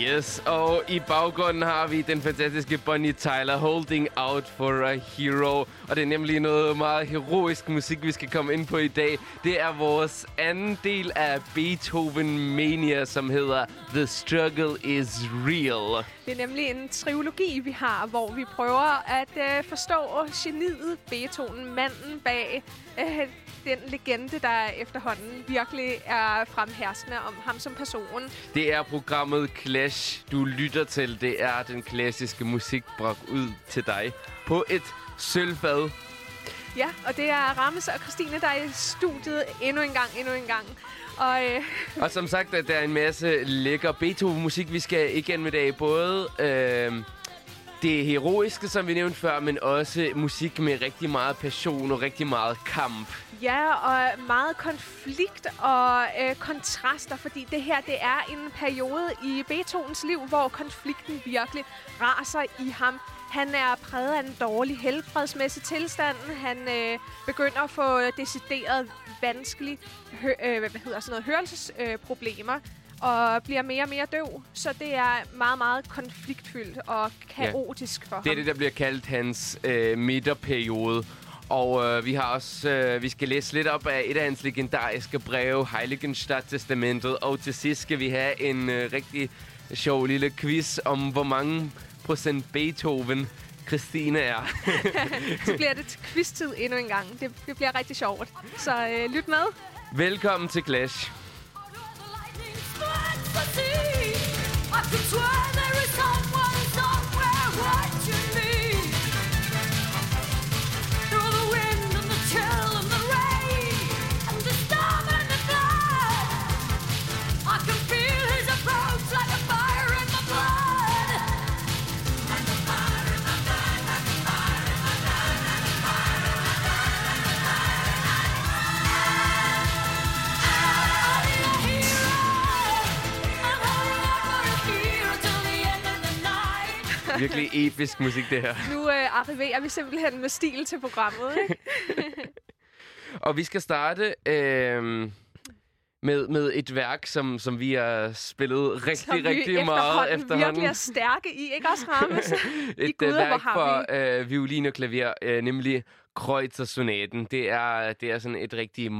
Yes, og i baggrunden har vi den fantastiske Bonnie Tyler, Holding Out for a Hero. Og det er nemlig noget meget heroisk musik, vi skal komme ind på i dag. Det er vores anden del af Beethoven Mania, som hedder The Struggle is Real. Det er nemlig en trilogi, vi har, hvor vi prøver at øh, forstå geniet Beethoven, manden bag øh, den legende, der efterhånden virkelig er fremherskende om ham som person. Det er programmet Clash, du lytter til. Det er den klassiske musik bragt ud til dig på et sølvfad. Ja, og det er Rammes og Christine, der er i studiet endnu en gang, endnu en gang. Og øh, Og som sagt, der er en masse lækker Beethoven-musik, vi skal igen med i dag. Både øh, det heroiske, som vi nævnte før, men også musik med rigtig meget passion og rigtig meget kamp. Ja, og meget konflikt og øh, kontraster, fordi det her, det er en periode i Beethovens liv, hvor konflikten virkelig raser i ham. Han er præget af en dårlig helbredsmæssig tilstand. Han øh, begynder at få decideret vanskelige hø- øh, hvad hedder sådan noget, hørelsesproblemer. Øh, og bliver mere og mere døv. Så det er meget, meget konfliktfyldt og kaotisk for ham. Det er det, der bliver kaldt hans øh, midterperiode. Og øh, vi har også, øh, vi skal læse lidt op af et af hans legendariske breve, Heiligenstadt-testamentet. Og til sidst skal vi have en øh, rigtig sjov lille quiz om, hvor mange procent Beethoven Christine er. Så bliver det til quiz-tid endnu en gang. Det, det bliver rigtig sjovt. Så øh, lyt med. Velkommen til Clash. I could swear Virkelig episk musik, det her. Nu øh, arriverer vi simpelthen med stil til programmet. Ikke? Og vi skal starte øh, med, med et værk, som, som vi har spillet rigtig, Som rigtig meget efterhånden. virkelig er stærke i, ikke også, Rammes? I et Gud, øh, værk for øh, violin og klaver, øh, nemlig Kreutzer-sonaten. Det er, det er sådan et rigtig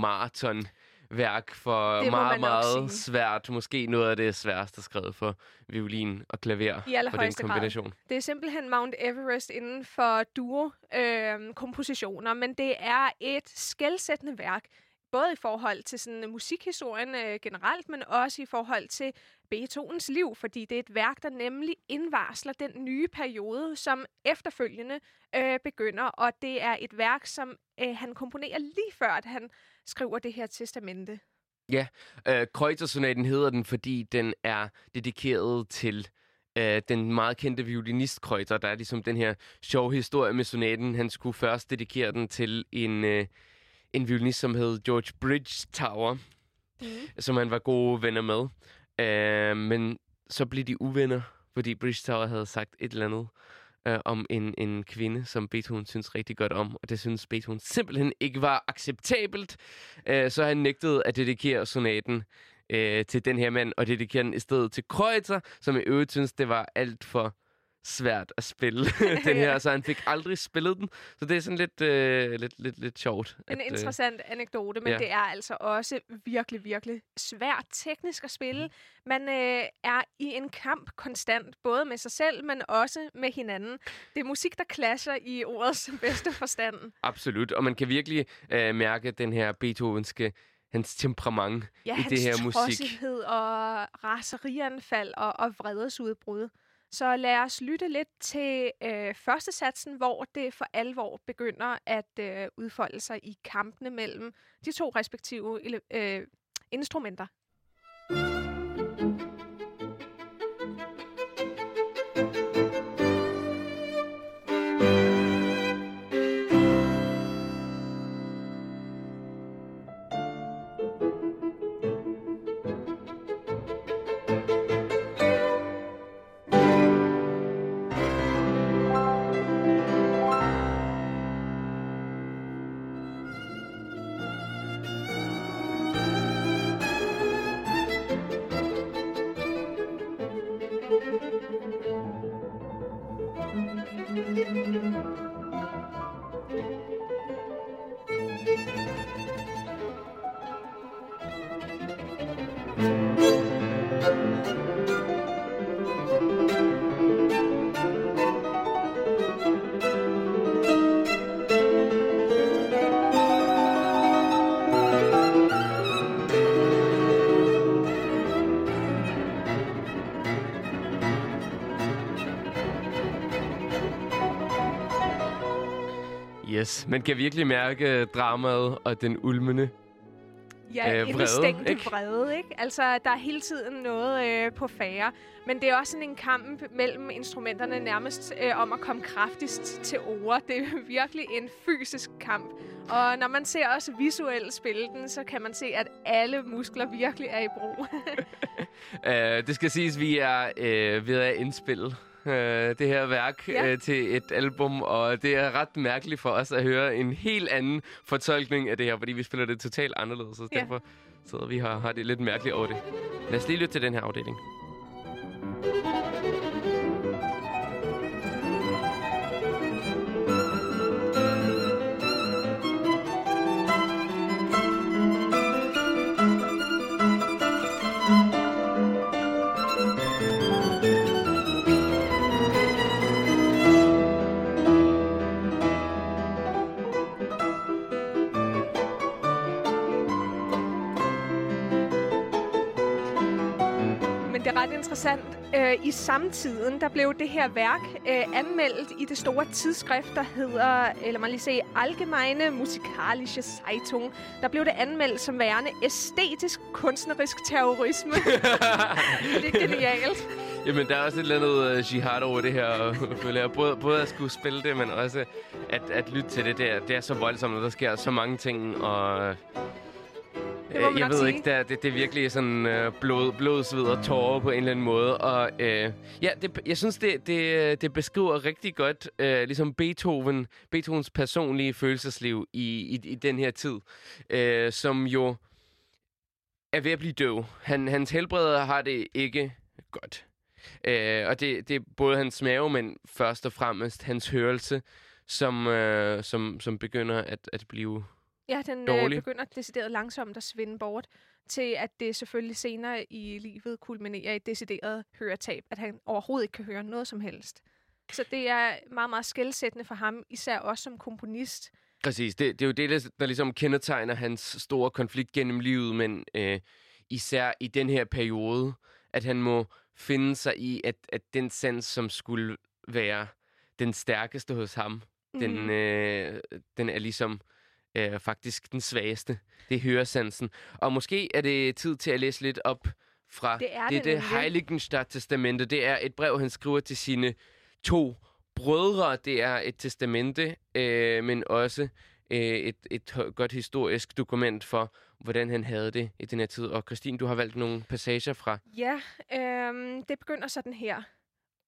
maratonværk for Det meget, meget sige. svært. Måske noget af det sværeste skrevet for violin og klaver. I for den allerhøjeste grad. kombination. Det er simpelthen Mount Everest inden for duo-kompositioner, men det er et skældsættende værk både i forhold til sådan, musikhistorien øh, generelt, men også i forhold til Beethovens liv, fordi det er et værk, der nemlig indvarsler den nye periode, som efterfølgende øh, begynder, og det er et værk, som øh, han komponerer lige før, at han skriver det her testamente. Ja, Øh, Kreutersonaten hedder den, fordi den er dedikeret til øh, den meget kendte violinist Kreuter. Der er ligesom den her sjove historie med sonaten. Han skulle først dedikere den til en, øh, en violinist, som hed George Bridgetower, Mm. som han var gode venner med. Øh, men så blev de uvenner, fordi Bridgetower havde sagt et eller andet øh, om en, en kvinde, som Beethoven synes rigtig godt om, og det synes Beethoven simpelthen ikke var acceptabelt. Øh, så han nægtede at dedikere sonaten øh, til den her mand, og dedikere den i stedet til Kreuzer, som i øvrigt synes, det var alt for svært at spille den her, så han fik aldrig spillet den. Så det er sådan lidt, øh, lidt, lidt, lidt sjovt. En at, øh, interessant anekdote, men ja. det er altså også virkelig, virkelig svært teknisk at spille. Man øh, er i en kamp konstant, både med sig selv, men også med hinanden. Det er musik, der clasher i ordets bedste forstand. Absolut, og man kan virkelig øh, mærke den her Beethovenske, hans temperament Ja, i hans det her musik. tossighed og raserianfald og, og vredesudbrud. Så lad os lytte lidt til øh, første satsen, hvor det for alvor begynder at øh, udfolde sig i kampene mellem de to respektive øh, instrumenter. Yes, man kan virkelig mærke dramaet og den ulmende. Ja, Øh, øh, indestængte ikke? vrede, ikke? Altså, der er hele tiden noget øh, på færre. Men det er også sådan en kamp mellem instrumenterne nærmest øh, om at komme kraftigst til ord. Det er virkelig en fysisk kamp. Og når man ser også visuelt spille den, så kan man se, at alle muskler virkelig er i brug. Uh, det skal siges, vi er uh, ved at indspille uh, det her værk Ja. uh, til et album, og det er ret mærkeligt for os at høre en helt anden fortolkning af det her, fordi vi spiller det totalt anderledes, så Ja. derfor sidder vi her og har det lidt mærkeligt over det. Lad os lige lytte til den her afdeling. Det ret interessant. Øh, I samtiden, der blev det her værk øh, anmeldt i det store tidsskrift, der hedder, eller man lige se, Allgemeine Musikalische Zeitung. Der blev det anmeldt som værende æstetisk kunstnerisk terrorisme. det er genialt. Jamen, der er også et eller andet uh, jihad over det her, føler jeg. Både, både at skulle spille det, men også at, at lytte til det. Det er, det er så voldsomt, og der sker så mange ting, og... Det Øh, jeg ved sige. ikke, det er, det, det er virkelig sådan øh, blod, blod, sved og tårer på en eller anden måde. Og øh, ja, det, jeg synes, det, det, det beskriver rigtig godt øh, ligesom Beethoven, Beethovens personlige følelsesliv i, i, i den her tid, øh, som jo er ved at blive døv. Han, hans helbred har det ikke godt. Øh, og det, det er både hans mave, men først og fremmest hans hørelse, som, øh, som, som begynder at, at blive... Ja, den øh, Dårlig. begynder decideret langsomt at svinde bort, til at det selvfølgelig senere i livet kulminerer i et decideret høretab, at han overhovedet ikke kan høre noget som helst. Så det er meget, meget skældsættende for ham, især også som komponist, Præcis. Det, det er jo det, der, ligesom kendetegner hans store konflikt gennem livet, men øh, især i den her periode, at han må finde sig i, at, at den sans, som skulle være den stærkeste hos ham, mm. den, Mhm. øh, den er ligesom øh, faktisk den svageste. Det er høresansen. Og måske er det tid til at læse lidt op fra Det er det. Heiligenstadt-testamente. Det er et brev, han skriver til sine to brødre. Det er et testamente, øh, men også øh, et, et godt historisk dokument for, hvordan han havde det i den her tid. Og Christine, du har valgt nogle passager fra. Ja, øhm, det begynder sådan her.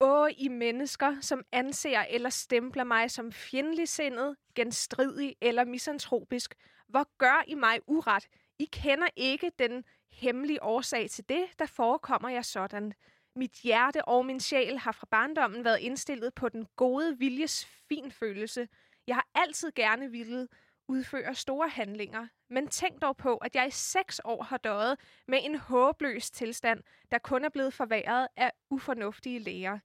Åh, I mennesker, som anser eller stempler mig som fjendtligsindet, genstridig eller misantropisk, hvor gør I mig uret? I kender ikke den hemmelige årsag til det, der forekommer jeg sådan. Mit hjerte og min sjæl har fra barndommen været indstillet på den gode viljes finfølelse. Jeg har altid gerne villet udføre store handlinger, men tænk dog på, at jeg i seks år har døjet med en håbløs tilstand, der kun er blevet forværret af ufornuftige læger.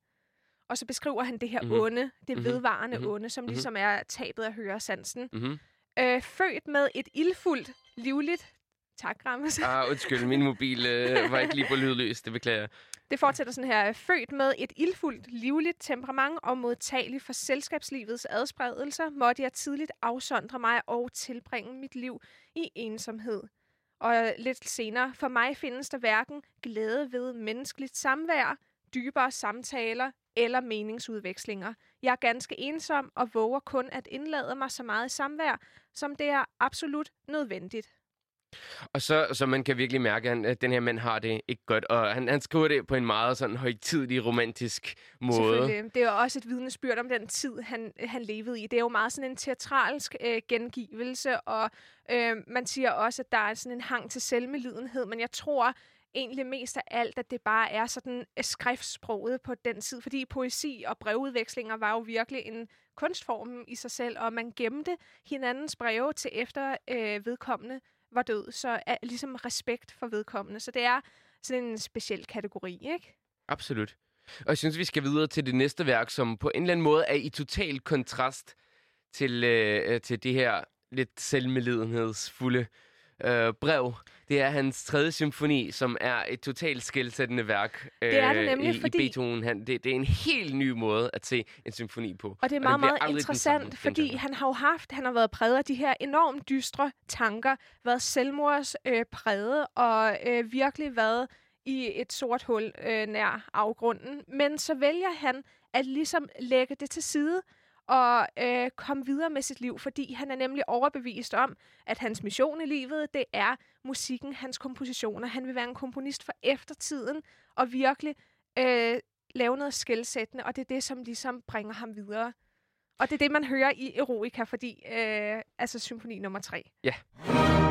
Og så beskriver han det her Mhm. mm-hmm. onde, det Mhm. vedvarende Mhm. mm-hmm. onde, som Mhm. ligesom er tabet af høresansen. Mm-hmm. Øh, født med et ildfuldt, livligt... Tak, Rammes. Ah, undskyld, min mobil øh, var ikke lige på lydløs. Det beklager jeg. Det fortsætter sådan her. Født med et ildfuldt, livligt temperament og modtagelig for selskabslivets adspredelser, måtte jeg tidligt afsondre mig og tilbringe mit liv i ensomhed. Og lidt senere, for mig findes der hverken glæde ved menneskeligt samvær, dybere samtaler eller meningsudvekslinger. Jeg er ganske ensom og våger kun at indlade mig så meget i samvær, som det er absolut nødvendigt. Og så, så man kan virkelig mærke, at han- at den her mand har det ikke godt. Og han, han skriver det på en meget sådan højtidlig, romantisk måde. Det er jo også et vidnesbyrd om den tid, han, han levede i. Det er jo meget sådan en teatralsk øh, gengivelse, og øh, man siger også, at der er sådan en hang til selvmelidenhed, men jeg tror egentlig mest af alt, at det bare er sådan øh, skriftsproget på den tid, fordi poesi og brevudvekslinger var jo virkelig en kunstform i sig selv, og man gemte hinandens breve til efter øh, vedkommende var død, så er ligesom respekt for vedkommende. Så det er sådan en speciel kategori, ikke? Absolut. Og jeg synes, vi skal videre til det næste værk, som på en eller anden måde er i total kontrast til, øh, til det her lidt selvmedlidenhedsfulde øh, brev. Det er hans tredje symfoni, som er et totalt skældsættende værk. Øh, Det er det nemlig, i, fordi- I Beethoven. Han, det, det er en helt ny måde at se en symfoni på. Og det er meget, meget interessant, samme fordi han har jo haft, han har været præget af de her enormt dystre tanker, været selvmords øh, præget og øh, virkelig været i et sort hul øh, nær afgrunden. Men så vælger han at ligesom lægge det til side og øh, komme videre med sit liv, fordi han er nemlig overbevist om, at hans mission i livet, det er musikken, hans kompositioner. Han vil være en komponist for eftertiden og virkelig øh, lave noget skældsættende, og det er det, som ligesom bringer ham videre. Og det er det, man hører i Eroica, fordi, øh, altså symfoni nummer tre. Ja. Yeah.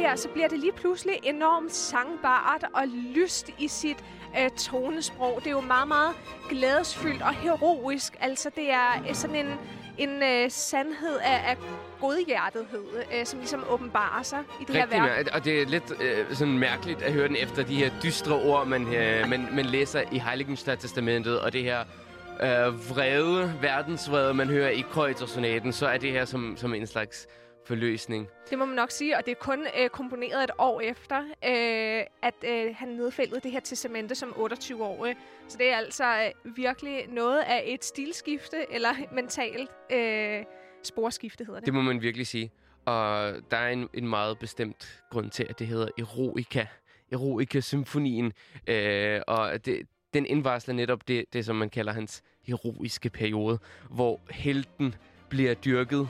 Her, så bliver det lige pludselig enormt sangbart og lyst i sit øh, tonesprog. Det er jo meget, meget glædesfyldt og heroisk. Altså, det er øh, sådan en, en øh, sandhed af, af godhjertethed, øh, som ligesom åbenbarer sig i det her Rigtig værk. mær- og det er lidt øh, sådan mærkeligt at høre den efter de her dystre ord, man, øh, man, man læser i Heiligenstadt-testamentet, og det her øh, vrede, verdensvrede, man hører i Kreuzer-sonaten, så er det her som, som en slags forløsning. Det må man nok sige, og det er kun øh, komponeret et år efter, øh, at øh, han nedfældede det her testamente som 28-årig. Så det er altså øh, virkelig noget af et stilskifte, eller mentalt, øh, sporskifte hedder det. Det må man virkelig sige. Og der er en, en meget bestemt grund til, at det hedder Eroica. Eroica-symfonien. Øh, og det, den indvarsler netop det, det, som man kalder hans heroiske periode, hvor helten bliver dyrket.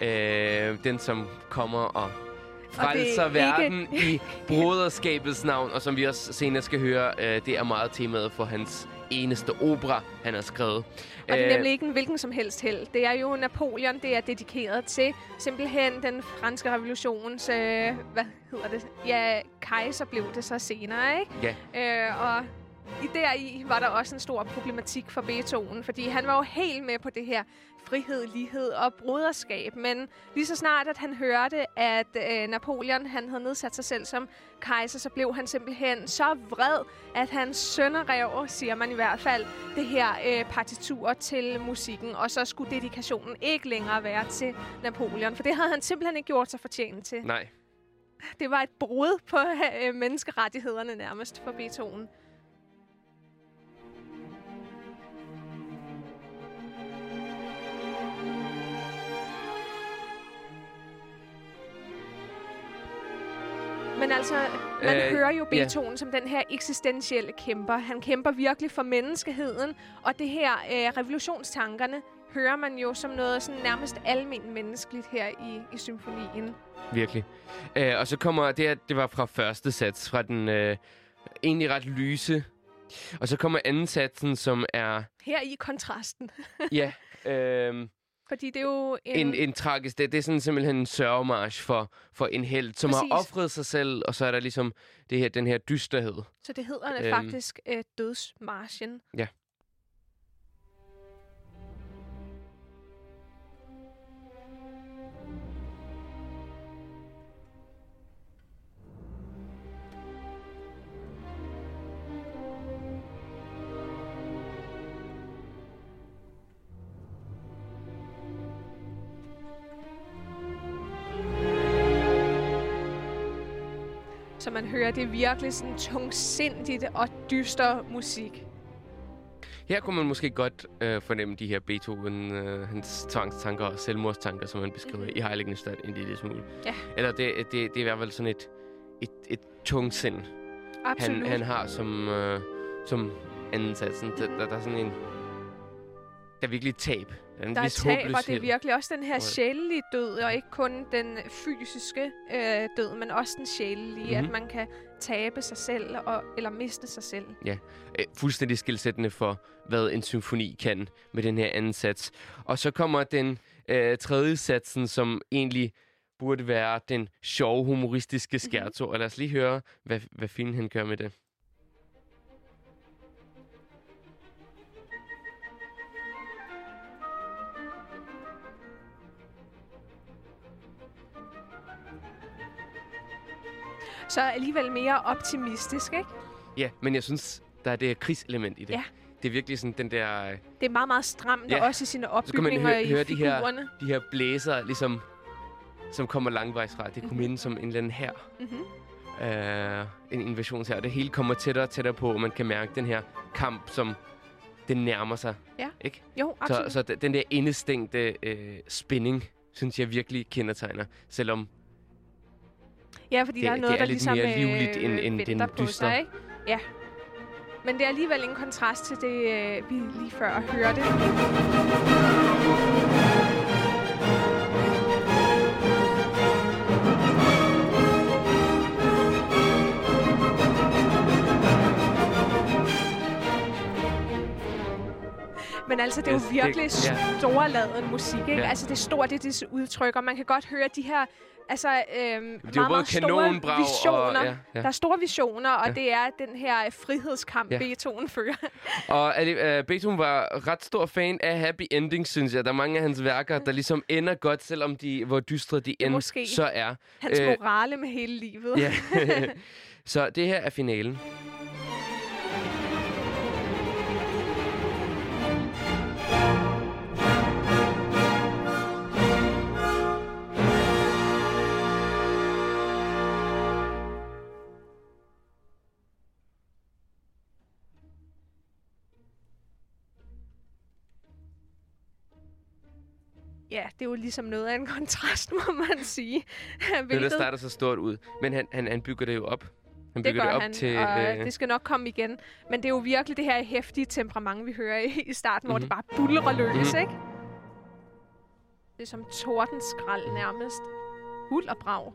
Øh, den, som kommer og frelser verden i broderskabets navn, og som vi også senere skal høre, øh, det er meget temaet for hans eneste opera, han har skrevet. Og det er Øh, nemlig ikke en hvilken som helst held. Det er jo Napoleon, det er dedikeret til simpelthen den franske revolutions, øh, hvad hedder det? Ja, kejser blev det så senere, ikke? Ja. Øh, og i deri var der også en stor problematik for Beethoven, fordi han var jo helt med på det her frihed, lighed og broderskab. Men lige så snart, at han hørte, at øh, Napoleon han havde nedsat sig selv som kejser, så blev han simpelthen så vred, at han sønderrev, siger man i hvert fald, det her øh, partitur til musikken. Og så skulle dedikationen ikke længere være til Napoleon, for det havde han simpelthen ikke gjort sig fortjent til. Nej. Det var et brud på øh, menneskerettighederne nærmest for Beethoven. Men altså, man Øh, hører jo. Beethoven som den her eksistentielle kæmper. Han kæmper virkelig for menneskeheden, og det her øh, revolutionstankerne hører man jo som noget sådan nærmest almen menneskeligt her i, i symfonien. Virkelig. Øh, og så kommer det her, det var fra første sats, fra den øh, egentlig ret lyse. Og så kommer anden satsen, som er, Her i kontrasten. ja, øh, Fordi det er jo en... en, en tragisk, det, det er sådan simpelthen en sørgemarsch for, for en held, som Præcis. har offret sig selv, og så er der ligesom det her, den her dysterhed. Så det hedder Øhm. faktisk øh, dødsmarchen. Ja. Så man hører, det virkelig sådan tungsindigt og dyster musik. Her kunne man måske godt øh, fornemme de her Beethoven, øh, hans tvangstanker og selvmordstanker, som han beskriver mm-hmm. i Heiligenstadt en lille smule. Ja. Eller det, det, det er i hvert fald sådan et, et, et tungsind, Absolut. han, han har som, øh, som anden satsen. Der, der, der er sådan en... Der er virkelig et tab. Der er en der er vis tab, og det er virkelig også den her sjælelige død, og ikke kun den fysiske øh, død, men også den sjælelige, mm-hmm. Mhm. at man kan tabe sig selv, og, eller miste sig selv. øh, fuldstændig skilsættende for, hvad en symfoni kan med den her anden sats. Og så kommer den øh, tredje satsen, som egentlig burde være den sjove, humoristiske skærto. Og lad os lige høre, hvad, hvad fint han gør med det. Så alligevel mere optimistisk, ikke? Ja, men jeg synes, der er det krigselement i det. Ja. Det er virkelig sådan den der... øh, Det er meget, meget stramt, Ja. og også i sine Så kan man opbygninger hø- i høre de her, figurerne. de her blæser, ligesom, som kommer langvejs fra. Det kunne Mhm. minde som en eller anden her. Mm-hmm. øh, en invasion her. Det hele kommer tættere og tættere på, og man kan mærke den her kamp, som den nærmer sig. Ja. Ikke? Jo, Så, absolut. så d- den der indestængte øh, spænding, synes jeg virkelig kendetegner. Selvom Ja, fordi Det- der er noget, det er der lidt ligesom mere livligt øh, end- end den på dystre. sig, ikke? Ja. Men det er alligevel en kontrast til det, øh, vi lige før hørte. Men altså, det er jo det- virkelig ja. storladen musik, ikke? Ja. Altså, det er stort, det, det udtrykker. Man kan godt høre de her Altså, øhm, det er meget, både visioner. Og, ja, ja. Der er store visioner, og ja. det er den her øh, frihedskamp, ja. Beethoven fører. og uh, Beethoven var ret stor fan af happy endings, synes jeg. Der er mange af hans værker, der ligesom ender godt, selvom de, hvor dystre de end Måske. så er. Hans øh, morale med hele livet. ja. så det her er finalen. thank you ja, det er jo ligesom noget af en kontrast, må man sige. Det, der Hvilket, starter så stort ud. Men han, han, han bygger det jo op. Han det bygger gør det op han, til... og øh, det skal nok komme igen. Men det er jo virkelig det her hæftige temperament, vi hører i, i starten, mm-hmm. hvor det Mhm. bare bulrer løs, Mhm. ikke? Det er som tordenskrald nærmest. Hul og brag.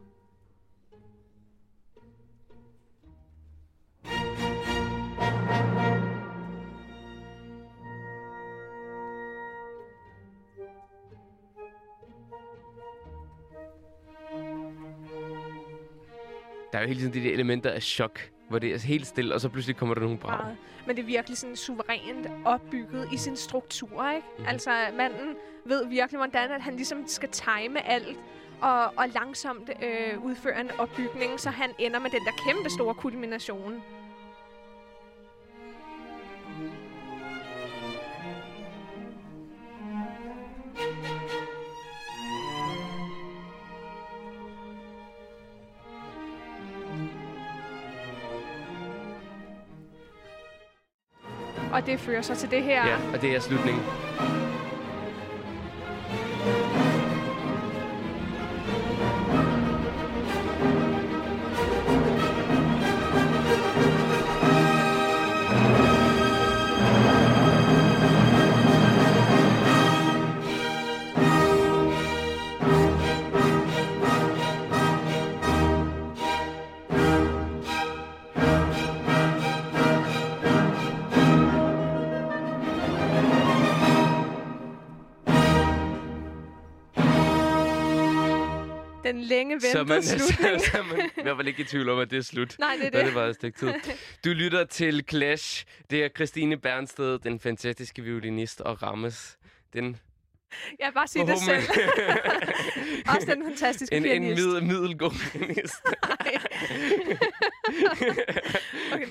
Der er jo hele tiden de der elementer af chok, hvor det er helt stille, og så pludselig kommer der nogle brag. Men det er virkelig sådan suverænt opbygget i sin struktur, ikke? Mhm. Altså, manden ved virkelig, hvordan at han ligesom skal time alt og, og langsomt øh, udføre en opbygning, så han ender med den der kæmpe store kulmination. Det fører så til det her. Ja, og det er slutningen. Den længe Så ventede man, slutning. så, så man, jeg var ikke i tvivl om, at det er slut. Nej, det er Det det. bare et stykke tid. Du lytter til Clash. Det er Christine Bernsted, den fantastiske violinist, og Rammes. Den Jeg bare sige det selv. Også den fantastiske en, en pianist. middel, middelgod pianist. Okay,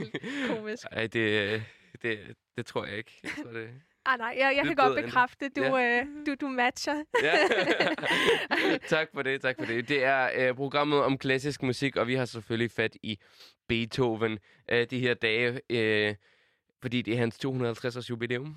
komisk. Ej, det, det, det tror jeg ikke. Jeg tror, det, Ah, nej, jeg, jeg kan godt bekræfte, du, Ja. øh, du, du matcher. ja. tak for det, tak for det. Det er øh, programmet om klassisk musik, og vi har selvfølgelig fat i Beethoven øh, de her dage, øh, fordi det er hans 250-års jubilæum.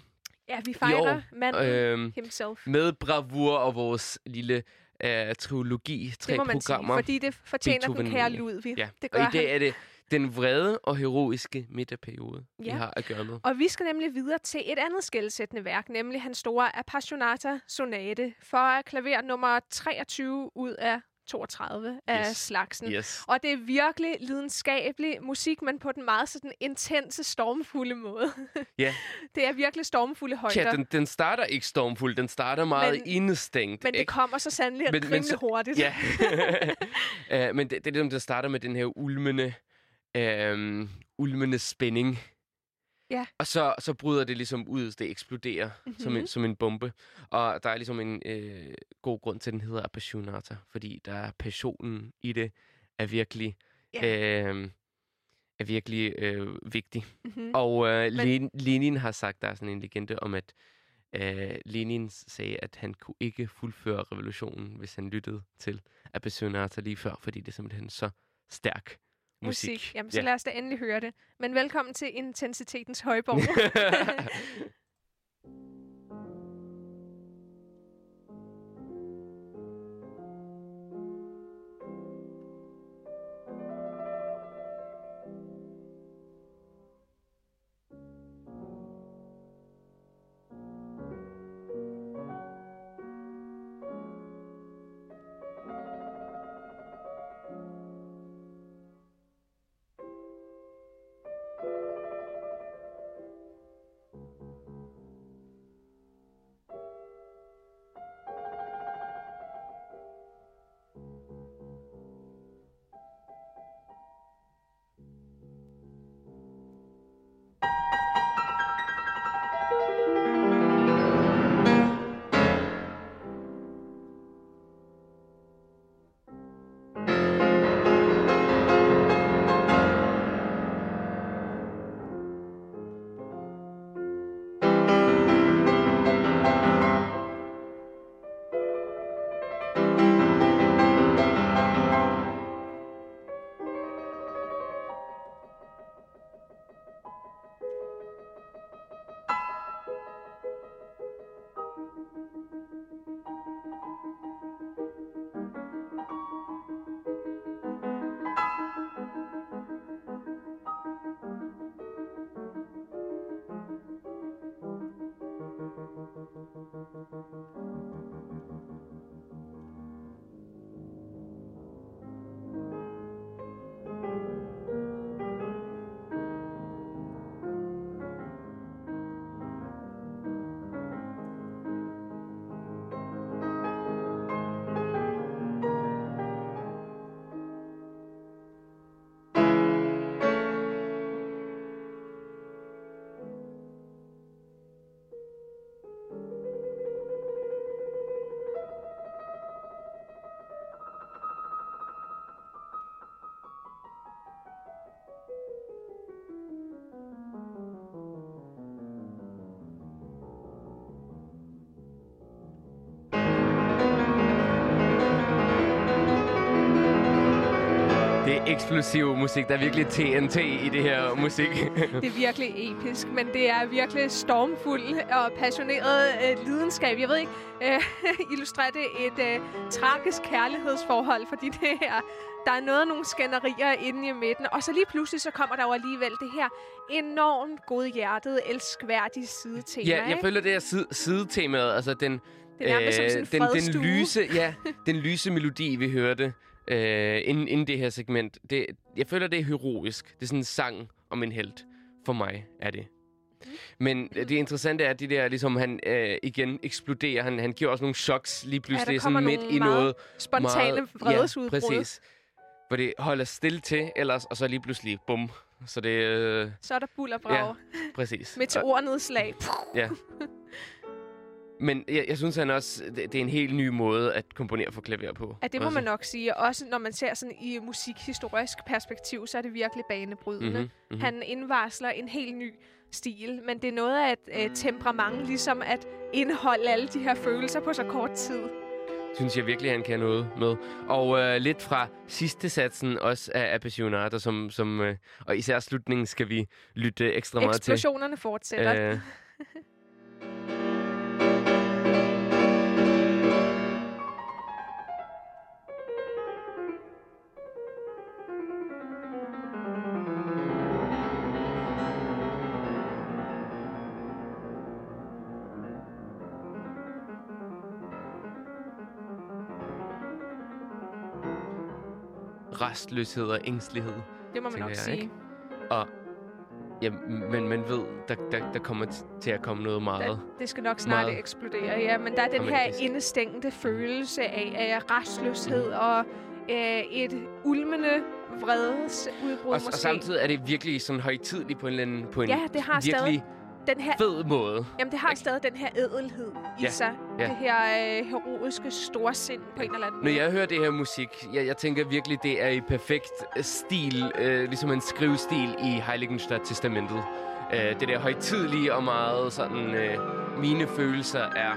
Ja, vi fejrer år, manden Øh, himself. med bravur og vores lille øh, trilogi, tre Det må man programmer. sige, fordi det fortjener Beethoven- den kære Ludvig. Ja, Det og gør i dag han. er det den vrede og heroiske midterperiode, vi Ja. har at gøre med. Og vi skal nemlig videre til et andet skældsættende værk, nemlig hans store Appassionata Sonate for klaver nummer 23 ud af 32 af Yes. slagsen. Yes. Og det er virkelig lidenskabelig musik, men på den meget sådan intense, stormfulde måde. Ja. det er virkelig stormfulde højder. Ja, den, den starter ikke stormfuld, den starter meget Men- indestængt. men det ikke? kommer så sandelig Men- men rimelig så- hurtigt. Ja. uh, men det, det er ligesom, der starter med den her ulmende, um, ulmende spænding. Ja. Og så, så bryder det ligesom ud, det eksploderer mm-hmm. som, en, som en bombe. Og der er ligesom en øh, god grund til, at den hedder Appassionata, fordi der er passionen i det, er virkelig, Ja. øh, er virkelig øh, vigtig. Mm-hmm. Og øh, Men- Len- Lenin har sagt, der er sådan en legende om, at øh, Lenin sagde, at han kunne ikke fuldføre revolutionen, hvis han lyttede til Appassionata lige før, fordi det er simpelthen så stærk musik. musik. Jamen, så lad os da endelig høre det. Men velkommen til intensitetens højborg. eksplosiv musik. Der er virkelig TNT i det her musik. Det er virkelig episk, men det er virkelig stormfuld og passioneret øh, lidenskab. Jeg ved ikke, øh, illustrerer det et øh, tragisk kærlighedsforhold, fordi det her, der er noget af nogle skænderier inde i midten. Og så lige pludselig, så kommer der jo alligevel det her enormt godhjertede, elskværdige sidetema. ja, jeg ikke? føler, det er side, sidetemaet. Altså den, Det er nærmest som sådan en den, den lyse, ja, den lyse melodi, vi hørte øh, inden, inden det her segment. Det, jeg føler, det er heroisk. Det er sådan en sang om en held. For mig er det. Men øh, det interessante er, at de der, ligesom han øh, igen eksploderer. Han, han giver også nogle choks lige pludselig, kommer sådan midt i noget Spontane vredesudbrud. Ja, præcis. Hvor det holder stille til, ellers, og så lige pludselig, bum. Så det øh, Så er der bullerbrag. Ja. præcis. Meteornedslag. Ja. Men jeg, jeg synes han også, det, det er en helt ny måde at komponere for klaver på. Ja, det må også. man nok sige. Også når man ser sådan i musikhistorisk perspektiv, så er det virkelig banebrydende. Mhm, Mm-hmm. mhm. Han indvarsler en helt ny stil, men det er noget af et øh, temperament, ligesom at indeholde alle de her følelser på så kort tid. synes jeg virkelig, han kan noget med. Og øh, lidt fra sidste satsen også af Appassionata, som, som, øh, og især slutningen skal vi lytte ekstra meget til. Eksplosionerne fortsætter. Øh, restløshed og ængstelighed. det må man nok jeg, sige. ikke? Og ja, men man ved, der, der, der kommer til at komme noget meget. Det, det skal nok snart Meget eksplodere, ja. Men der er den her indestængte følelse af, af restløshed og øh, et ulmende vredesudbrud Og, og måske. samtidig er det virkelig sådan højtidligt på en eller anden på en Ja, det har virkelig stadig den her fed måde. Jamen, det har stadig den her ædelhed i Ja, sig. Ja. Det her øh, heroiske storsind på en eller anden Når måde. jeg hører det her musik, jeg, jeg tænker virkelig, det er i perfekt øh, stil, øh, ligesom en skrivestil i Heiligenstadt Testamentet. Øh, det der højtidlige og meget sådan, øh, mine følelser er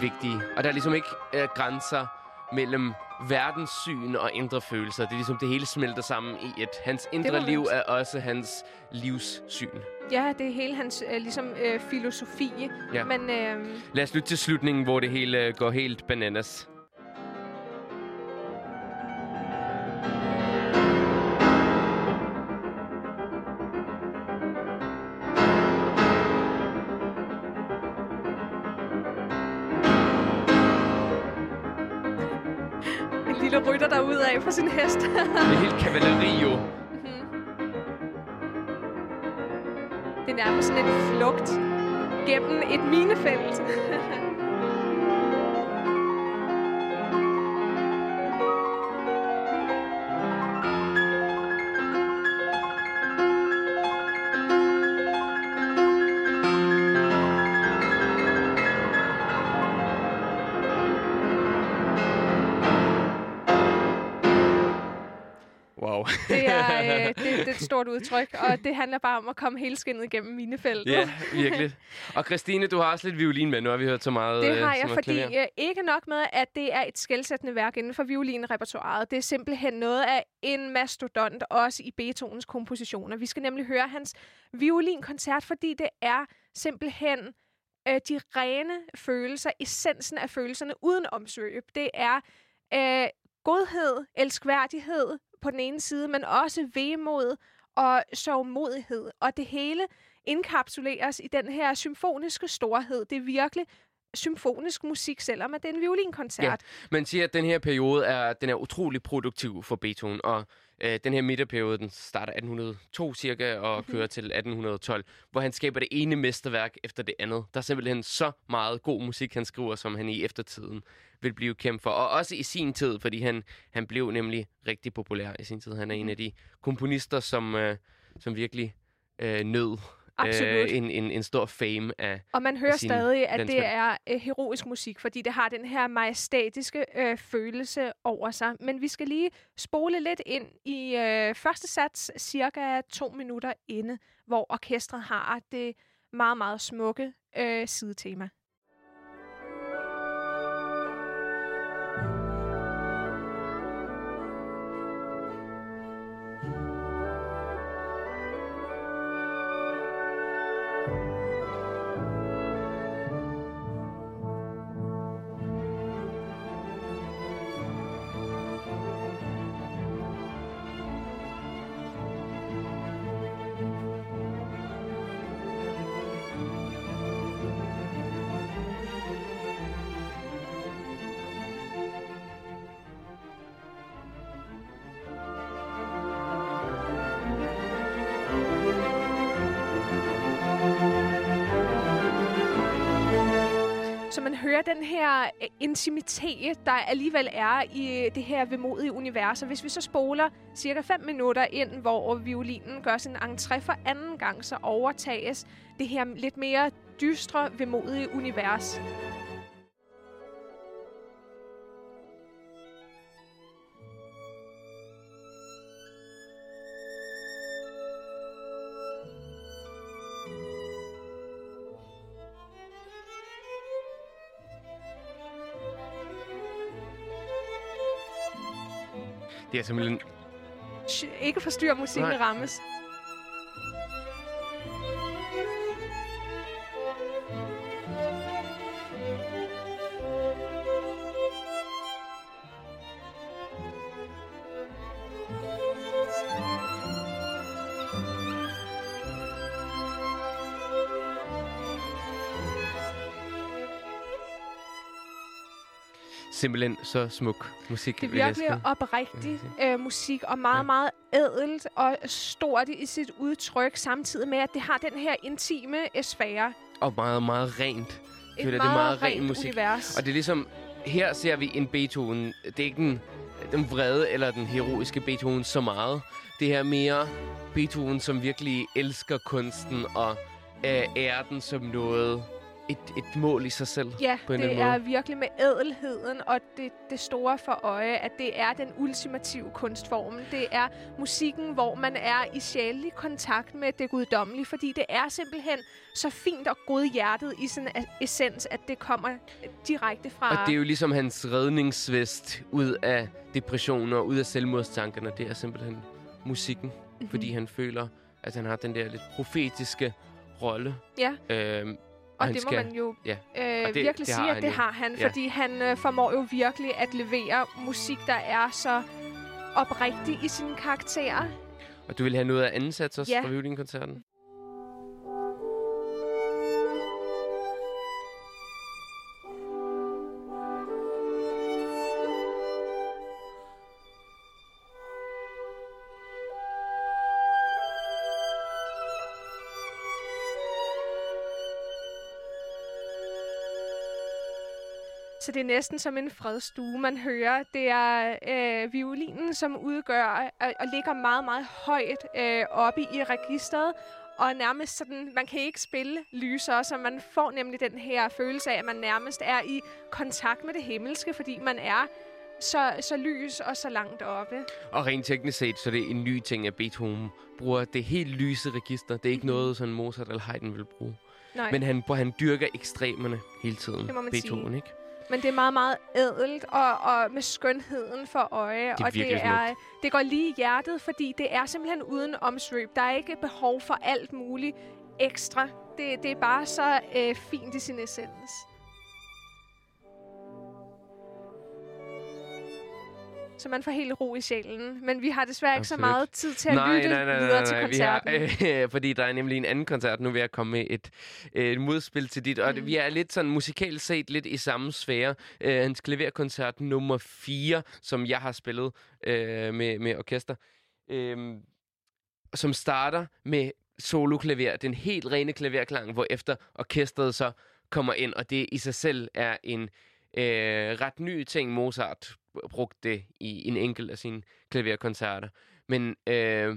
vigtige. Og der er ligesom ikke øh, grænser mellem verdenssyn og indre følelser. Det er ligesom, det hele smelter sammen i et. Hans indre liv er også hans livssyn. Ja, det er hele hans øh, ligesom, øh, filosofi. Ja. Men øh, Lad os lytte til slutningen, hvor det hele øh, går helt bananas. På sin hest. Det er helt kavaleri jo. det er nærmest sådan en flugt gennem et minefelt. udtryk, og det handler bare om at komme hele skinnet igennem minefeltet. Ja, virkelig. Og Christine, du har også lidt violin med. Nu har vi hørt så meget Det øh, har så jeg, fordi øh, ikke nok med, at det er et skældsættende værk inden for violinrepertoireet. Det er simpelthen noget af en mastodont, også i Beethovens kompositioner. Vi skal nemlig høre hans violinkoncert, fordi det er simpelthen øh, de rene følelser, essensen af følelserne uden omsvøb. Det er øh, godhed, elskværdighed på den ene side, men også vemod og sørgmodighed. Og det hele indkapsuleres i den her symfoniske storhed. Det er virkelig symfonisk musik, selvom at det er en violinkoncert. Man siger, at den her periode er, den er utrolig produktiv for Beethoven, og øh, den her midterperiode, den starter 1802 cirka og Mhm. kører til 1812, hvor han skaber det ene mesterværk efter det andet. Der er simpelthen så meget god musik, han skriver, som han i eftertiden vil blive kendt for. Og også i sin tid, fordi han, han blev nemlig rigtig populær i sin tid. Han er Mhm. en af de komponister, som, øh, som virkelig øh, nød Absolut. øh, en, en, en stor fame af... Og man hører stadig, at det er øh, heroisk musik, fordi det har den her majestatiske øh, følelse over sig. Men vi skal lige spole lidt ind i øh, første sats, cirka to minutter inde, hvor orkestret har det meget, meget smukke øh, sidetema. Så den her øh, intimitet, der alligevel er i øh, det her vemodige univers. Og hvis vi så spoler cirka 5 minutter ind, hvor violinen gør sin entré for anden gang, så overtages det her lidt mere dystre, vemodige univers. Det er simpelthen... Ikke forstyrre musikken Nej. rammes. Simpelthen så smuk musik, Det er virkelig oprigtig øh, musik, og meget, Ja. meget ædelt og stort i sit udtryk, samtidig med, at det har den her intime sfære. Og meget, meget rent. Et føler, det er meget, meget ren rent musik. univers. Og det er ligesom... Her ser vi en Beethoven. Det er ikke den, den vrede eller den heroiske Beethoven så meget. Det her er mere Beethoven, som virkelig elsker kunsten og øh, ærer den som noget... Et, et mål i sig selv. Ja, på en det eller er virkelig med ædelheden og det, det store for øje, at det er den ultimative kunstform. Det er musikken, hvor man er i sjælelig kontakt med det guddommelige, fordi det er simpelthen så fint og godhjertet i sin essens, at det kommer direkte fra... Og det er jo ligesom hans redningsvest ud af depressioner, ud af selvmordstankerne. Det er simpelthen musikken. Mhm. Mm-hmm. Fordi han føler, at han har den der lidt profetiske rolle. Ja, Øhm, og det må skal- man jo ja. øh, Og det- virkelig det sige, at det jo. har han, Ja. fordi han øh, formår jo virkelig at levere musik, der er så oprigtig i sine karakterer. Og du vil have noget af anden sats også Ja. fra violinkoncerten? Så det er næsten som en fredstue, man hører. Det er øh, violinen, som udgør og, og ligger meget, meget højt øh, oppe i registret. Og nærmest sådan, man kan ikke spille lysere, så man får nemlig den her følelse af, at man nærmest er i kontakt med det himmelske, fordi man er så, så lys og så langt oppe. Og rent teknisk set, så er det en ny ting, at Beethoven bruger det helt lyse register. Det er ikke noget, sådan Mozart eller Haydn vil bruge. Nej. Men han, han dyrker ekstremerne hele tiden. Det må man Beethoven, sige. ikke? Men det er meget, meget ædelt og, og med skønheden for øje. er og det, er, det går lige i hjertet, fordi det er simpelthen uden omsvøb. Der er ikke behov for alt muligt ekstra. Det, det er bare så øh, fint i sin essens. Så man får helt ro i sjælen. Men vi har desværre ikke så Absolut. meget tid til at nej, lytte nej, nej, nej, videre nej, til nej. koncerten. Vi har, øh, fordi der er nemlig en anden koncert nu ved at komme med et, øh, et modspil til dit. Og mm. vi er lidt sådan musikalt set lidt i samme sfære. Øh, hans klaverkoncert nummer 4, som jeg har spillet øh, med, med orkester, øh, som starter med soloklaver, den helt rene klaverklang, hvor efter orkestret så kommer ind, og det i sig selv er en øh, ret ny ting. Mozart brugte det i en enkelt af sine klaverkoncerter. Men, øh,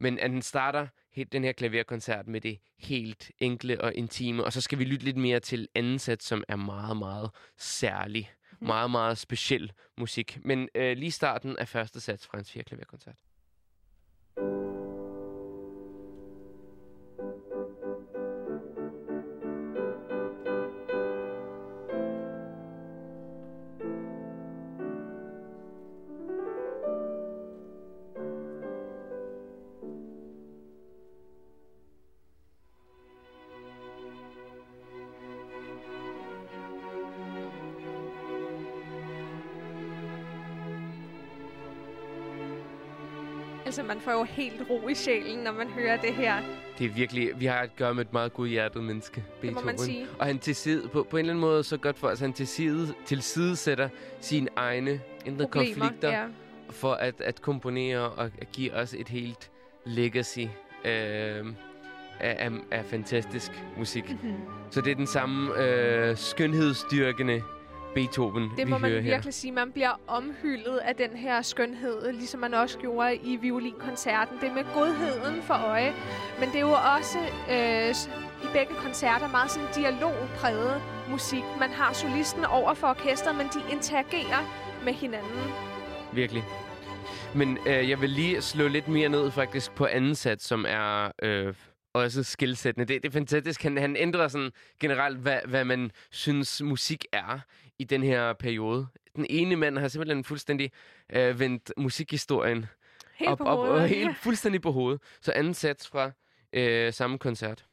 men at den starter den her klaverkoncert med det helt enkle og intime, og så skal vi lytte lidt mere til anden sæt, som er meget, meget særlig. Mhm. Meget, meget speciel musik. Men øh, lige starten af første sats fra hans fire klaverkoncert. Altså, man får jo helt ro i sjælen, når man hører det her. Det er virkelig, vi har at gøre med et meget godhjertet menneske, Det må Beethoven. man sige. Og han til side, på, på en eller anden måde så godt for os, han til side, til side sætter sine egne indre Problemer. konflikter Ja. for at, at komponere og at give os et helt legacy. Øh, af, af, af fantastisk musik. Mhm. Så det er den samme øh, skønhedsstyrkende Beethoven, Det vi må man hører her. virkelig sige. Man bliver omhyldet af den her skønhed, ligesom man også gjorde i violinkoncerten. Det er med godheden for øje. Men det er jo også øh, i begge koncerter meget sådan dialogpræget musik. Man har solisten over for orkestret, men de interagerer med hinanden. Virkelig. Men øh, jeg vil lige slå lidt mere ned faktisk på anden sats, som er øh, også skilsættende. Det, det er fantastisk. Han, han ændrer sådan generelt, hvad, hvad man synes musik er i den her periode. Den ene mand har simpelthen fuldstændig øh, vendt musikhistorien Helt op, på op, hovedet. og helt fuldstændig på hovedet. Så anden sats fra øh, samme koncert.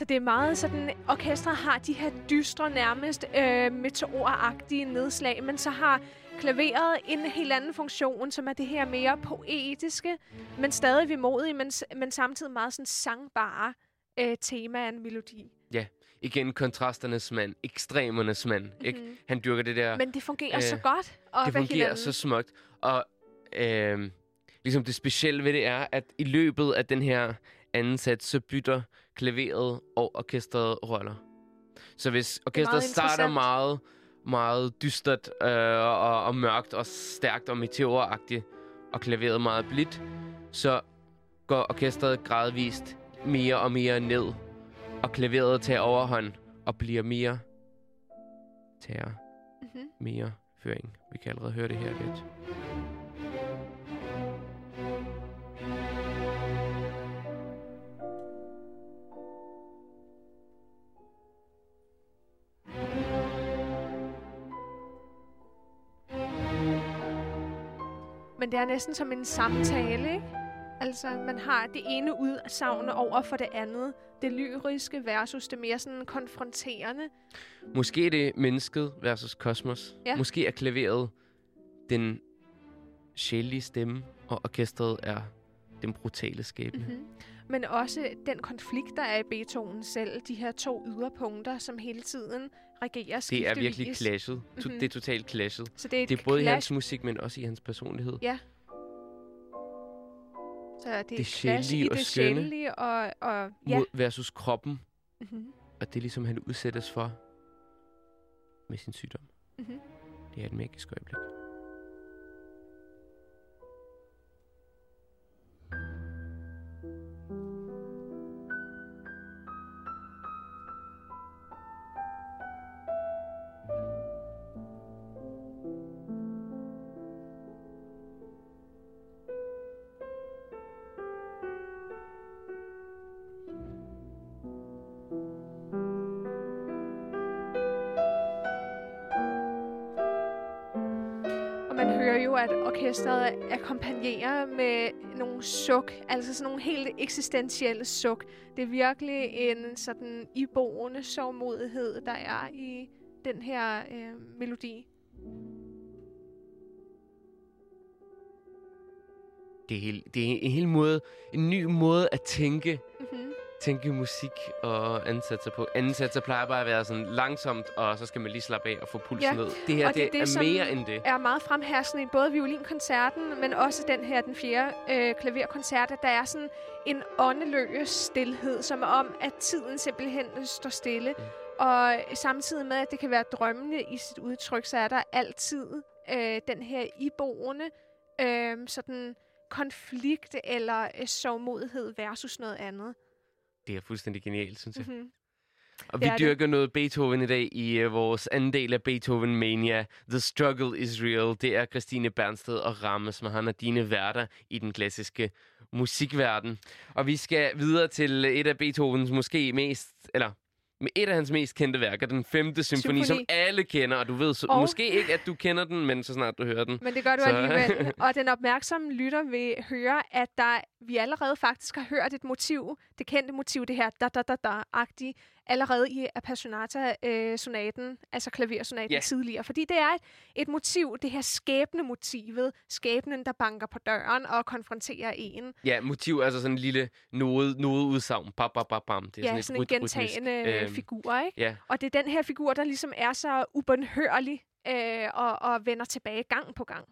Så det er meget sådan, orkestret har de her dystre, nærmest øh, meteoragtige nedslag, men så har klaveret en helt anden funktion, som er det her mere poetiske, men stadig vemodige, men, men samtidig meget sådan sangbare øh, tema af en melodi. Igen kontrasternes mand, ekstremernes mand. Mm-hmm. Ikke? Mhm. Han dyrker det der... Men det fungerer Øh, så godt. Og det fungerer så smukt. Og øh, ligesom det specielle ved det er, at i løbet af den her anden sats, så bytter klaveret og orkestret roller. Så hvis orkestret meget starter meget, meget dystert øh, og, og mørkt og stærkt og meteoragtigt, og klaveret meget blidt, så går orkestret gradvist mere og mere ned, og klaveret tager overhånd og bliver mere tager Mm-hmm. mere føring. Vi kan allerede høre det her lidt. Men det er næsten som en samtale, ikke? Altså, man har det ene udsagn over for det andet. Det lyriske versus det mere sådan konfronterende. Måske er det mennesket versus kosmos. Ja. Måske er klaveret den sjældne stemme, og orkestret er den brutale skæbne. Mm-hmm. Mm-hmm. Men også den konflikt, der er i Beethoven selv. De her to yderpunkter, som hele tiden regerer Det er virkelig clashet. Mhm. Det er totalt clashet. Så det er, et Det er både i clash. hans musik, men også i hans personlighed. Ja. Så det er Det sjælelige i og det skønne. og, og ja. Mod versus kroppen, Mm-hmm. og det er ligesom, han udsættes for med sin sygdom. Mm-hmm. Det er et magisk øjeblik. Orkestret akkompagnerer med nogle suk, altså sådan nogle helt eksistentielle suk. Det er virkelig en sådan iboende sovmodighed, der er i den her øh, melodi. Det er, helt, det er en, hel måde, en ny måde at tænke tænke musik og ansatser på. Ansatser plejer bare at være sådan langsomt, og så skal man lige slappe af og få pulsen Ja, ned. Det her, og det er det, det, er mere end det. er meget fremherskende i både violinkoncerten, men også den her, den fjerde øh, klaverkoncert, at der er sådan en åndeløs stillhed, som er om, at tiden simpelthen står stille. Mm. Og samtidig med, at det kan være drømmende i sit udtryk, så er der altid øh, den her iboende øh, sådan konflikt eller øh, sovmodighed versus noget andet. Det er fuldstændig genialt, synes jeg. Mm-hmm. Og Det vi det. dyrker noget Beethoven i dag i uh, vores anden del af Beethoven Mania. The Struggle is Real. Det er Christine Bernsted og Rammes Mahana, dine værter i den klassiske musikverden. Og vi skal videre til et af Beethovens måske mest, eller med et af hans mest kendte værker, den femte symfoni, Symfoni. som alle kender, og du ved så, Og- måske ikke, at du kender den, men så snart du hører den. Men det gør du Så- alligevel. Og den opmærksomme lytter vil høre, at der, vi allerede faktisk har hørt et motiv, det kendte motiv, det her da-da-da-da-agtige, allerede i Appassionata-sonaten, altså klaversonaten yeah. tidligere. Fordi det er et, et motiv, det her skæbne-motivet, skæbnen, der banker på døren og konfronterer en. Ja, motiv, altså sådan en lille node, node udsagn. Bam, bam, bam, bam. Det er Ja, et sådan en ryt- rytmisk, gentagende øhm, øh, figur, ikke? Ja, Og det er den her figur, der ligesom er så ubønhørlig øh, og, og vender tilbage gang på gang.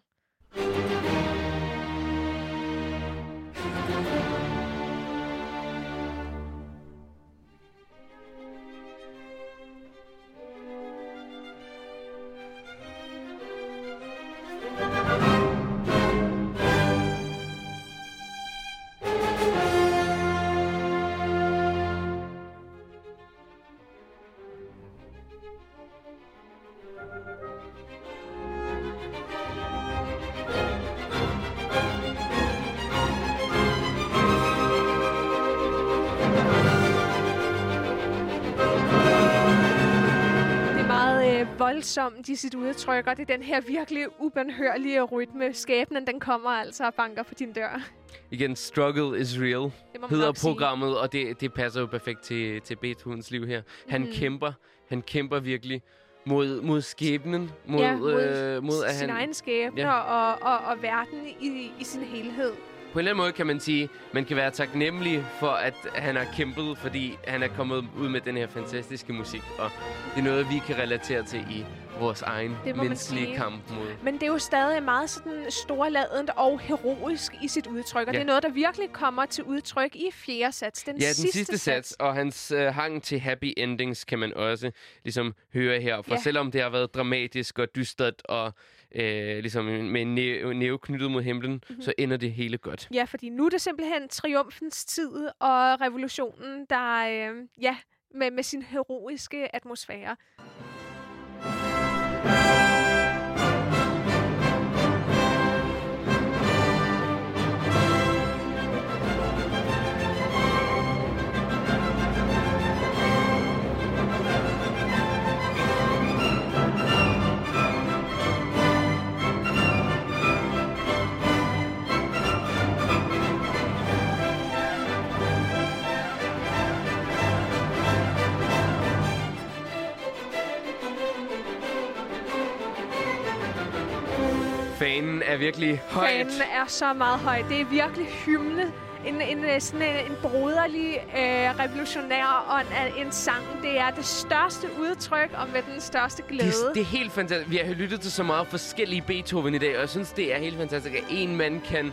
Voldsomt i sit udtryk, og det er den her virkelig ubønhørlige rytme. Skæbnen, den kommer altså og banker på din dør. igen, Struggle is Real. Hedder nok sige. programmet, og det, det passer jo perfekt til, til Beethovens liv her. Han Mhm. kæmper, han kæmper virkelig mod, mod skæbnen, mod, ja, mod, øh, mod at sin han... egen skæbne Ja. og, og, og verden i, i sin helhed. På en eller anden måde kan man sige, man kan være taknemmelig for, at han har kæmpet, fordi han er kommet ud med den her fantastiske musik. Og det er noget, vi kan relatere til i vores egen menneskelige kamp mod... Men det er jo stadig meget sådan storladent og heroisk i sit udtryk, og Ja. det er noget, der virkelig kommer til udtryk i fjerde sats. Den Ja, den sidste, sidste sats, og hans øh, hang til happy endings kan man også ligesom høre her. For Ja. selvom det har været dramatisk og dystert og øh, ligesom med en næ- næve knyttet mod himlen, Mhm. mm-hmm. så ender det hele godt. Ja, fordi nu er det simpelthen triumfens tid og revolutionen, der øh, ja, med, med sin heroiske atmosfære. Fanen er virkelig højt. Fanen er så meget høj. Det er virkelig hymne. En, en, øh, sådan en, en broderlig, øh, revolutionær ånd af en sang. Det er det største udtryk og med den største Det, glæde. er- det er helt fantastisk. Vi har lyttet til så meget forskellige Beethoven i dag, og jeg synes, det er helt fantastisk, at en mand kan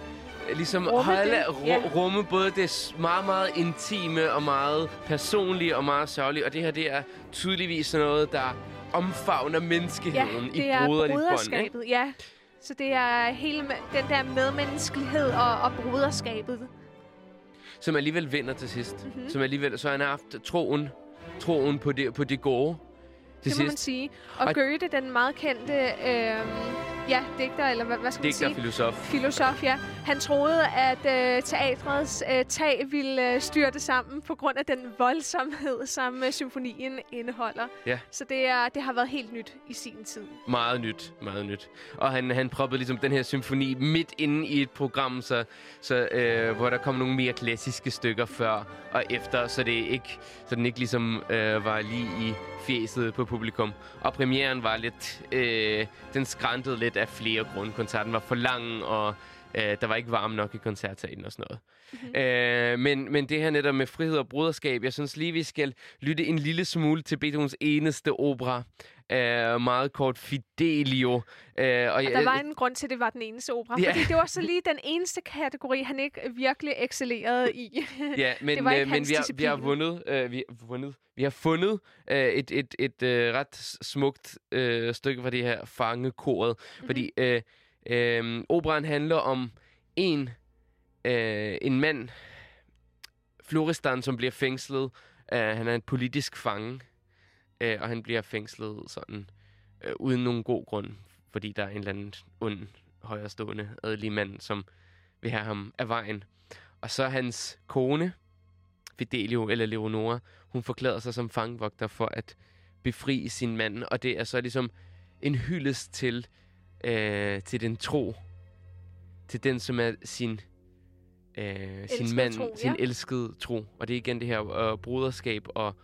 øh, ligesom Rumme holde, det, ru- ja. rumme både det meget, meget intime og meget personlige og meget sørgelige. Og det her, det er tydeligvis sådan noget, der omfavner ja, menneskeheden i det er broderligt bånd. Broderskabet. Ja. Så det er hele den der medmenneskelighed og, og broderskabet. Som alligevel vinder til sidst. Mhm. Mm-hmm. Som alligevel, så han har haft troen, troen på det, på det gode til det må man sidst. sige. Og Og- Goethe, den meget kendte øh, ja, digter, eller hvad, hvad skal man Digter, sige? filosof. filosof, ja. Han troede, at øh, teatrets øh, tag ville øh, styrte sammen på grund af den voldsomhed, som øh, symfonien indeholder. Ja. Så det, er, det har været helt nyt i sin tid. Meget nyt, meget nyt. Og han, han proppede ligesom den her symfoni midt inde i et program, så, så, øh, hvor der kom nogle mere klassiske stykker før og efter, så, det ikke, så den ikke ligesom øh, var lige i fjeset på publikum. Og premieren var lidt... Øh, den skrantede lidt af flere grunde. Koncerten var for lang, og øh, der var ikke varm nok i koncertsalen og sådan noget. Mm-hmm. Øh, men, men det her netop med frihed og broderskab, jeg synes lige, vi skal lytte en lille smule til Beethovens eneste opera. Øh, meget kort Fidelio. Øh, og Og der var en grund til, at det var den eneste opera. Ja. Fordi det var så lige den eneste kategori, han ikke virkelig excellerede i. Ja, men, Det var øh, men vi, har, vi har vundet, øh, vi har vundet, vi har fundet øh, et, et, et øh, ret smukt øh, stykke fra det her fangekoret, Mhm. mm-hmm. fordi øh, øh, operan handler om en øh, en mand, Floristan, som bliver fængslet Uh, han er en politisk fange, uh, og han bliver fængslet sådan, uh, uden nogen god grund, fordi der er en eller anden ond, højrestående, adelig mand, som vil have ham af vejen. Og så hans kone, Fidelio eller Leonora, hun forklæder sig som fangvogter for at befri sin mand, og det er så ligesom en hyldest til, øh, til den tro, til den, som er sin, øh, sin mand, tro, sin ja. elskede tro. Og det er igen det her øh, broderskab, og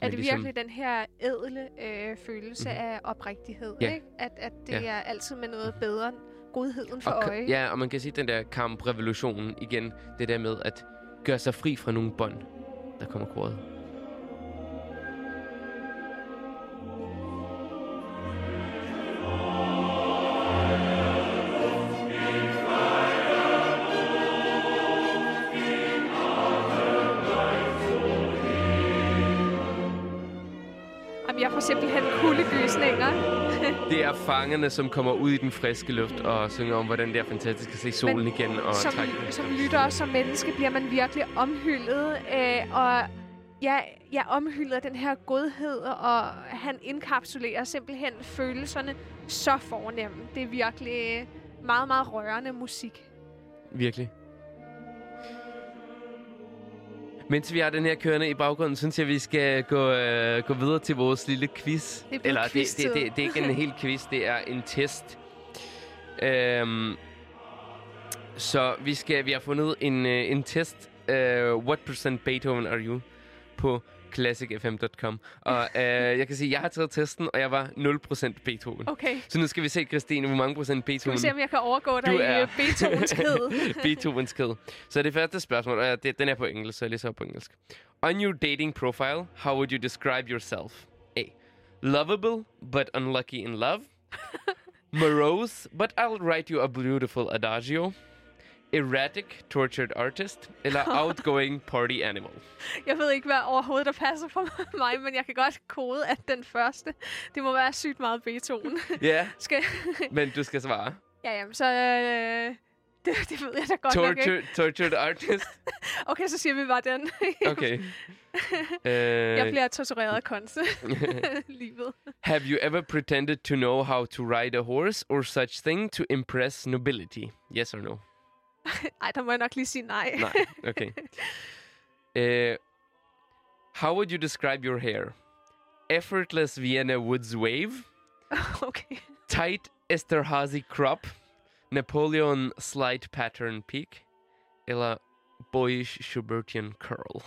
at Er det ligesom, virkelig den her ædle øh, følelse Mhm. af oprigtighed? Ja. Ikke? At, at det Ja. er altid med noget bedre godheden for og, øje. Ja, og man kan sige, den der kamprevolutionen igen, det der med at gøre sig fri fra nogle bånd, der kommer koret. Simpelthen kuldegysninger. Det er fangerne, som kommer ud i den friske luft og synger om, hvordan det er fantastisk at se solen igen og som, som lytter og som menneske bliver man virkelig omhyldet. Øh, og ja, jeg er omhyldet af den her godhed, og han indkapsulerer simpelthen følelserne så fornemt. Det er virkelig meget, meget rørende musik. Virkelig. Mens vi har den her kørende i baggrunden, synes jeg, vi skal gå, øh, gå videre til vores lille quiz. Det er Eller det, det, det, det er ikke en hel quiz, det er en test. Øhm, så vi skal vi har fundet en, øh, en test. Uh, what percent Beethoven are you? På classicfm.com. Og øh, jeg kan sige, jeg har taget testen, og jeg var 0% Beethoven. Okay, Så nu skal vi se, Christine, hvor mange procent skal Beethoven vi se, om jeg kan overgå dig Du i er- øh, Beethovens kæde. Beethoven's Kid. Så det første spørgsmål, og det, den er på engelsk, så jeg læser op på engelsk. On your dating profile, how would you describe yourself? A. Lovable, but unlucky in love. Morose, but I'll write you a beautiful adagio. Erratic, tortured artist. Eller outgoing party animal. Jeg ved ikke, hvad overhovedet der passer for mig, men jeg kan godt kode, at den første, det må være sygt meget Beethoven. Ja, Skal... men du skal svare. Ja, jamen, så... Øh, det, det ved jeg da godt nok ikke. Tortured, artist. Okay, så siger vi bare den. Okay. jeg Uh, bliver tortureret af konse. Livet. Have you ever pretended to know how to ride a horse or such thing to impress nobility? Yes or no? Ej, der må jeg nok lige sige nej. Nej, okay. Uh, how would you describe your hair? Effortless Vienna Woods wave, okay. tight Esterhazy crop, Napoleon slight pattern peak, eller boyish Schubertian curl.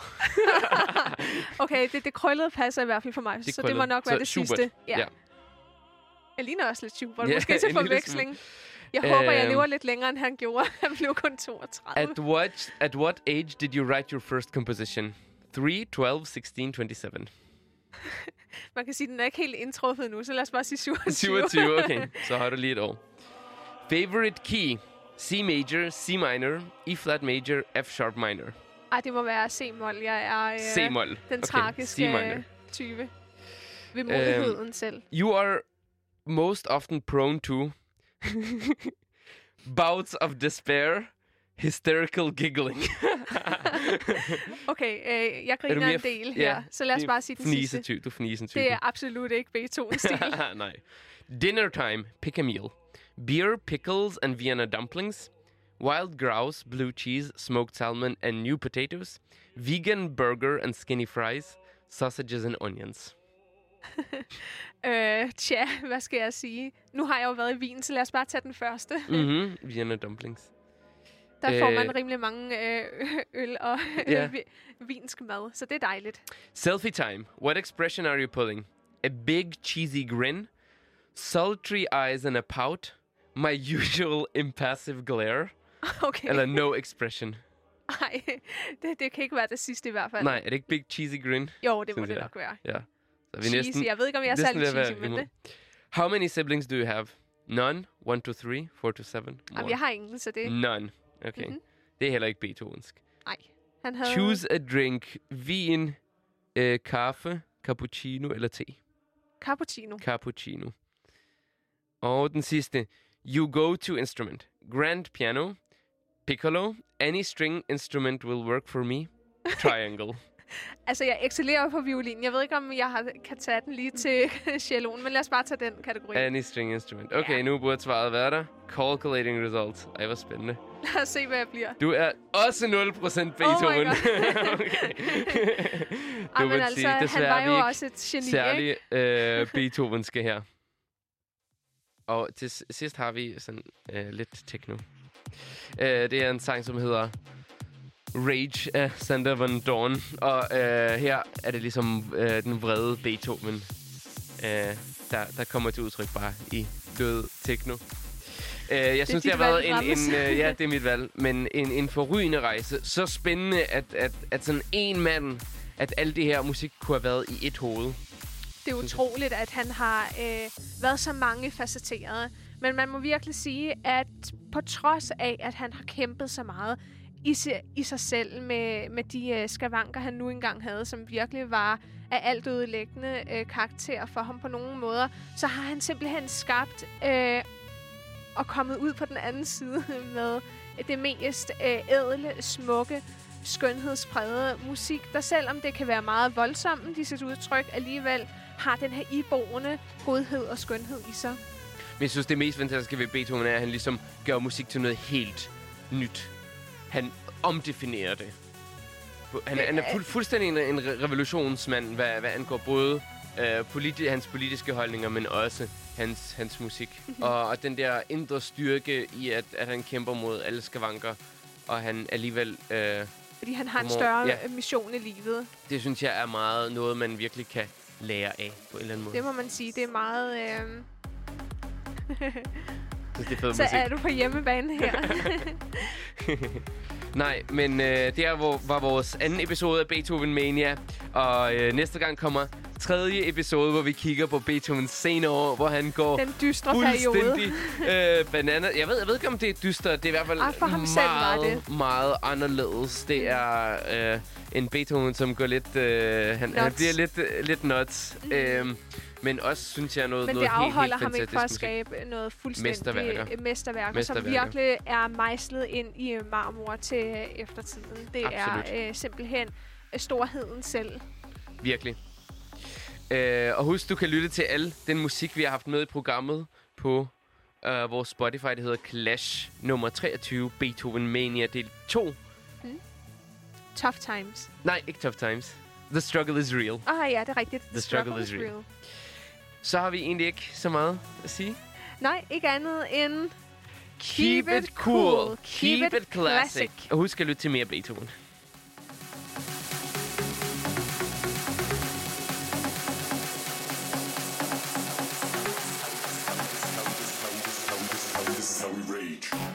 Okay, det, det krøllede passer i hvert fald for mig, Det så det må krøllede. nok være Så det Schubert. sidste. Ja. Jeg ligner også lidt Schubert, Ja, måske til forveksling. Jeg håber, jeg Øhm. lever lidt længere, end han gjorde. Han blev kun 32. At what, at what age did you write your first composition? 3, 12, 16, 27. Man kan sige, at den er ikke helt indtruffet nu, så lad os bare sige 27. 27, okay. Så har du lige et år. Favorite key? C major, C minor, E flat major, F sharp minor. Ej, det må være C-mol. Jeg er øh, C-mol. den Okay, tragiske type. Ved modigheden Øhm, selv. You are most often prone to bouts of despair, hysterical giggling. Okay, øh, jeg du griner en del ja, så lad os er bare sige den sidste. Fnisetyp, du er fnisetypen. Det er absolut ikke Beethoven-stil. Nej. Dinner time, pick a meal. Beer, pickles, and Vienna dumplings. Wild grouse, blue cheese, smoked salmon, and new potatoes. Vegan burger and skinny fries. Sausages and onions. øh, tja, hvad skal jeg sige? Nu har jeg jo været i Wien, så lad os bare tage den første. Mm-hmm. Vienna dumplings. Der får Øh. man rimelig mange øh, øl og øh, vi- vinsk mad, så det er dejligt. Selfie time. What expression are you pulling? A big cheesy grin, sultry eyes and a pout, my usual impassive glare, Okay. eller no expression. Nej, det, det kan ikke være det sidste i hvert fald. Nej, er det ikke big cheesy grin? Jo, det må det jeg. nok være. Ja. Er vi Cheesy. næsten, Jeg ved ikke, om jeg er særlig cheesy, men det. How many siblings do you have? None, one to three, four to seven. Jamen, More. jeg har ingen, så det... None. Okay. Mhm. Det er heller ikke beethovensk. Nej. Han havde... Choose a drink. Vin, øh, kaffe, cappuccino eller te. Cappuccino. Cappuccino. Og den sidste. You go to instrument. Grand piano, piccolo, any string instrument will work for me. Triangle. Altså, jeg excellerer på violin. Jeg ved ikke, om jeg har, kan tage den lige til celloen, men lad os bare tage den kategori. Any string instrument. Okay, Ja. nu burde svaret være der. Calculating results. Ej, hvor spændende. Lad os se, hvad jeg bliver. Du er også 0% Beethoven. Oh okay. Ej, du men må altså, sige, han var jo ikke også et geni, ikke? særlig øh, Beethovenske her. Og til sidst har vi sådan øh, lidt techno. Øh, det er en sang, som hedder Rage af Sander Van Dorn. Og øh, her er det ligesom øh, den vrede Beethoven, øh, der, der kommer til udtryk bare i død techno. Øh, jeg synes, det har været en, en øh, ja, det er mit valg, men en, en forrygende rejse. Så spændende, at, at, at sådan en mand, at alt det her musik kunne have været i et hoved. Det er utroligt, at han har øh, været så mange facetterede. Men man må virkelig sige, at på trods af, at han har kæmpet så meget i, i sig selv med, med de øh, skavanker, han nu engang havde, som virkelig var af alt ødelæggende øh, karakter for ham på nogle måder, så har han simpelthen skabt øh, og kommet ud på den anden side med det mest øh, ædle, smukke, skønhedsprægede musik, der selvom det kan være meget voldsomt de sit udtryk, alligevel har den her iboende godhed og skønhed i sig. Men jeg synes, det mest fantastiske ved Beethoven er, at han ligesom gør musik til noget helt nyt. Han omdefinerer det. Han han er fuld, fuldstændig en, en re- revolutionsmand, hvad, hvad angår både øh, politi- hans politiske holdninger, men også hans, hans musik. og, og den der indre styrke i, at, at han kæmper mod alle skavanker, og han alligevel... Øh, Fordi han har en større ja. mission i livet. det synes jeg er meget noget, man virkelig kan lære af på en eller anden måde. Det må man sige. Det er meget... Øh... Det er fed Så musik. er du på hjemmebane her. Nej, men øh, det er, hvor, var vores anden episode af Beethoven Mania. Og øh, næste gang kommer tredje episode, hvor vi kigger på Beethovens senere år, hvor han går Den dystre fuldstændig øh, bananer. Jeg ved, jeg ved ikke, om det er dystert. Det er i hvert fald Ah, for ham selv var meget, det. meget anderledes. Det er øh, en Beethoven, som går lidt... Øh, han, han bliver lidt, øh, lidt nuts. Mm. Øh, men også, synes jeg, noget, Men det noget helt, helt afholder ham ikke fra at musik. skabe noget fuldstændig Mesterværker. mesterværker, mesterværker som virkelig er mejslet ind i øh, marmor til øh, eftertiden. Det Absolut. er øh, simpelthen øh, storheden selv. Virkelig. Øh, og husk, du kan lytte til al den musik, vi har haft med i programmet på øh, vores Spotify. Det hedder Clash nummer 23, Beethoven Mania del 2. Tough times. Nej, ikke Tough Times. The Struggle is Real. Ah ja, det er rigtigt. The struggle is real. Så har vi egentlig ikke så meget at sige. Nej, ikke andet end... Keep it cool. Keep it classic. Og husk at lytte til mere Beethoven. Rage.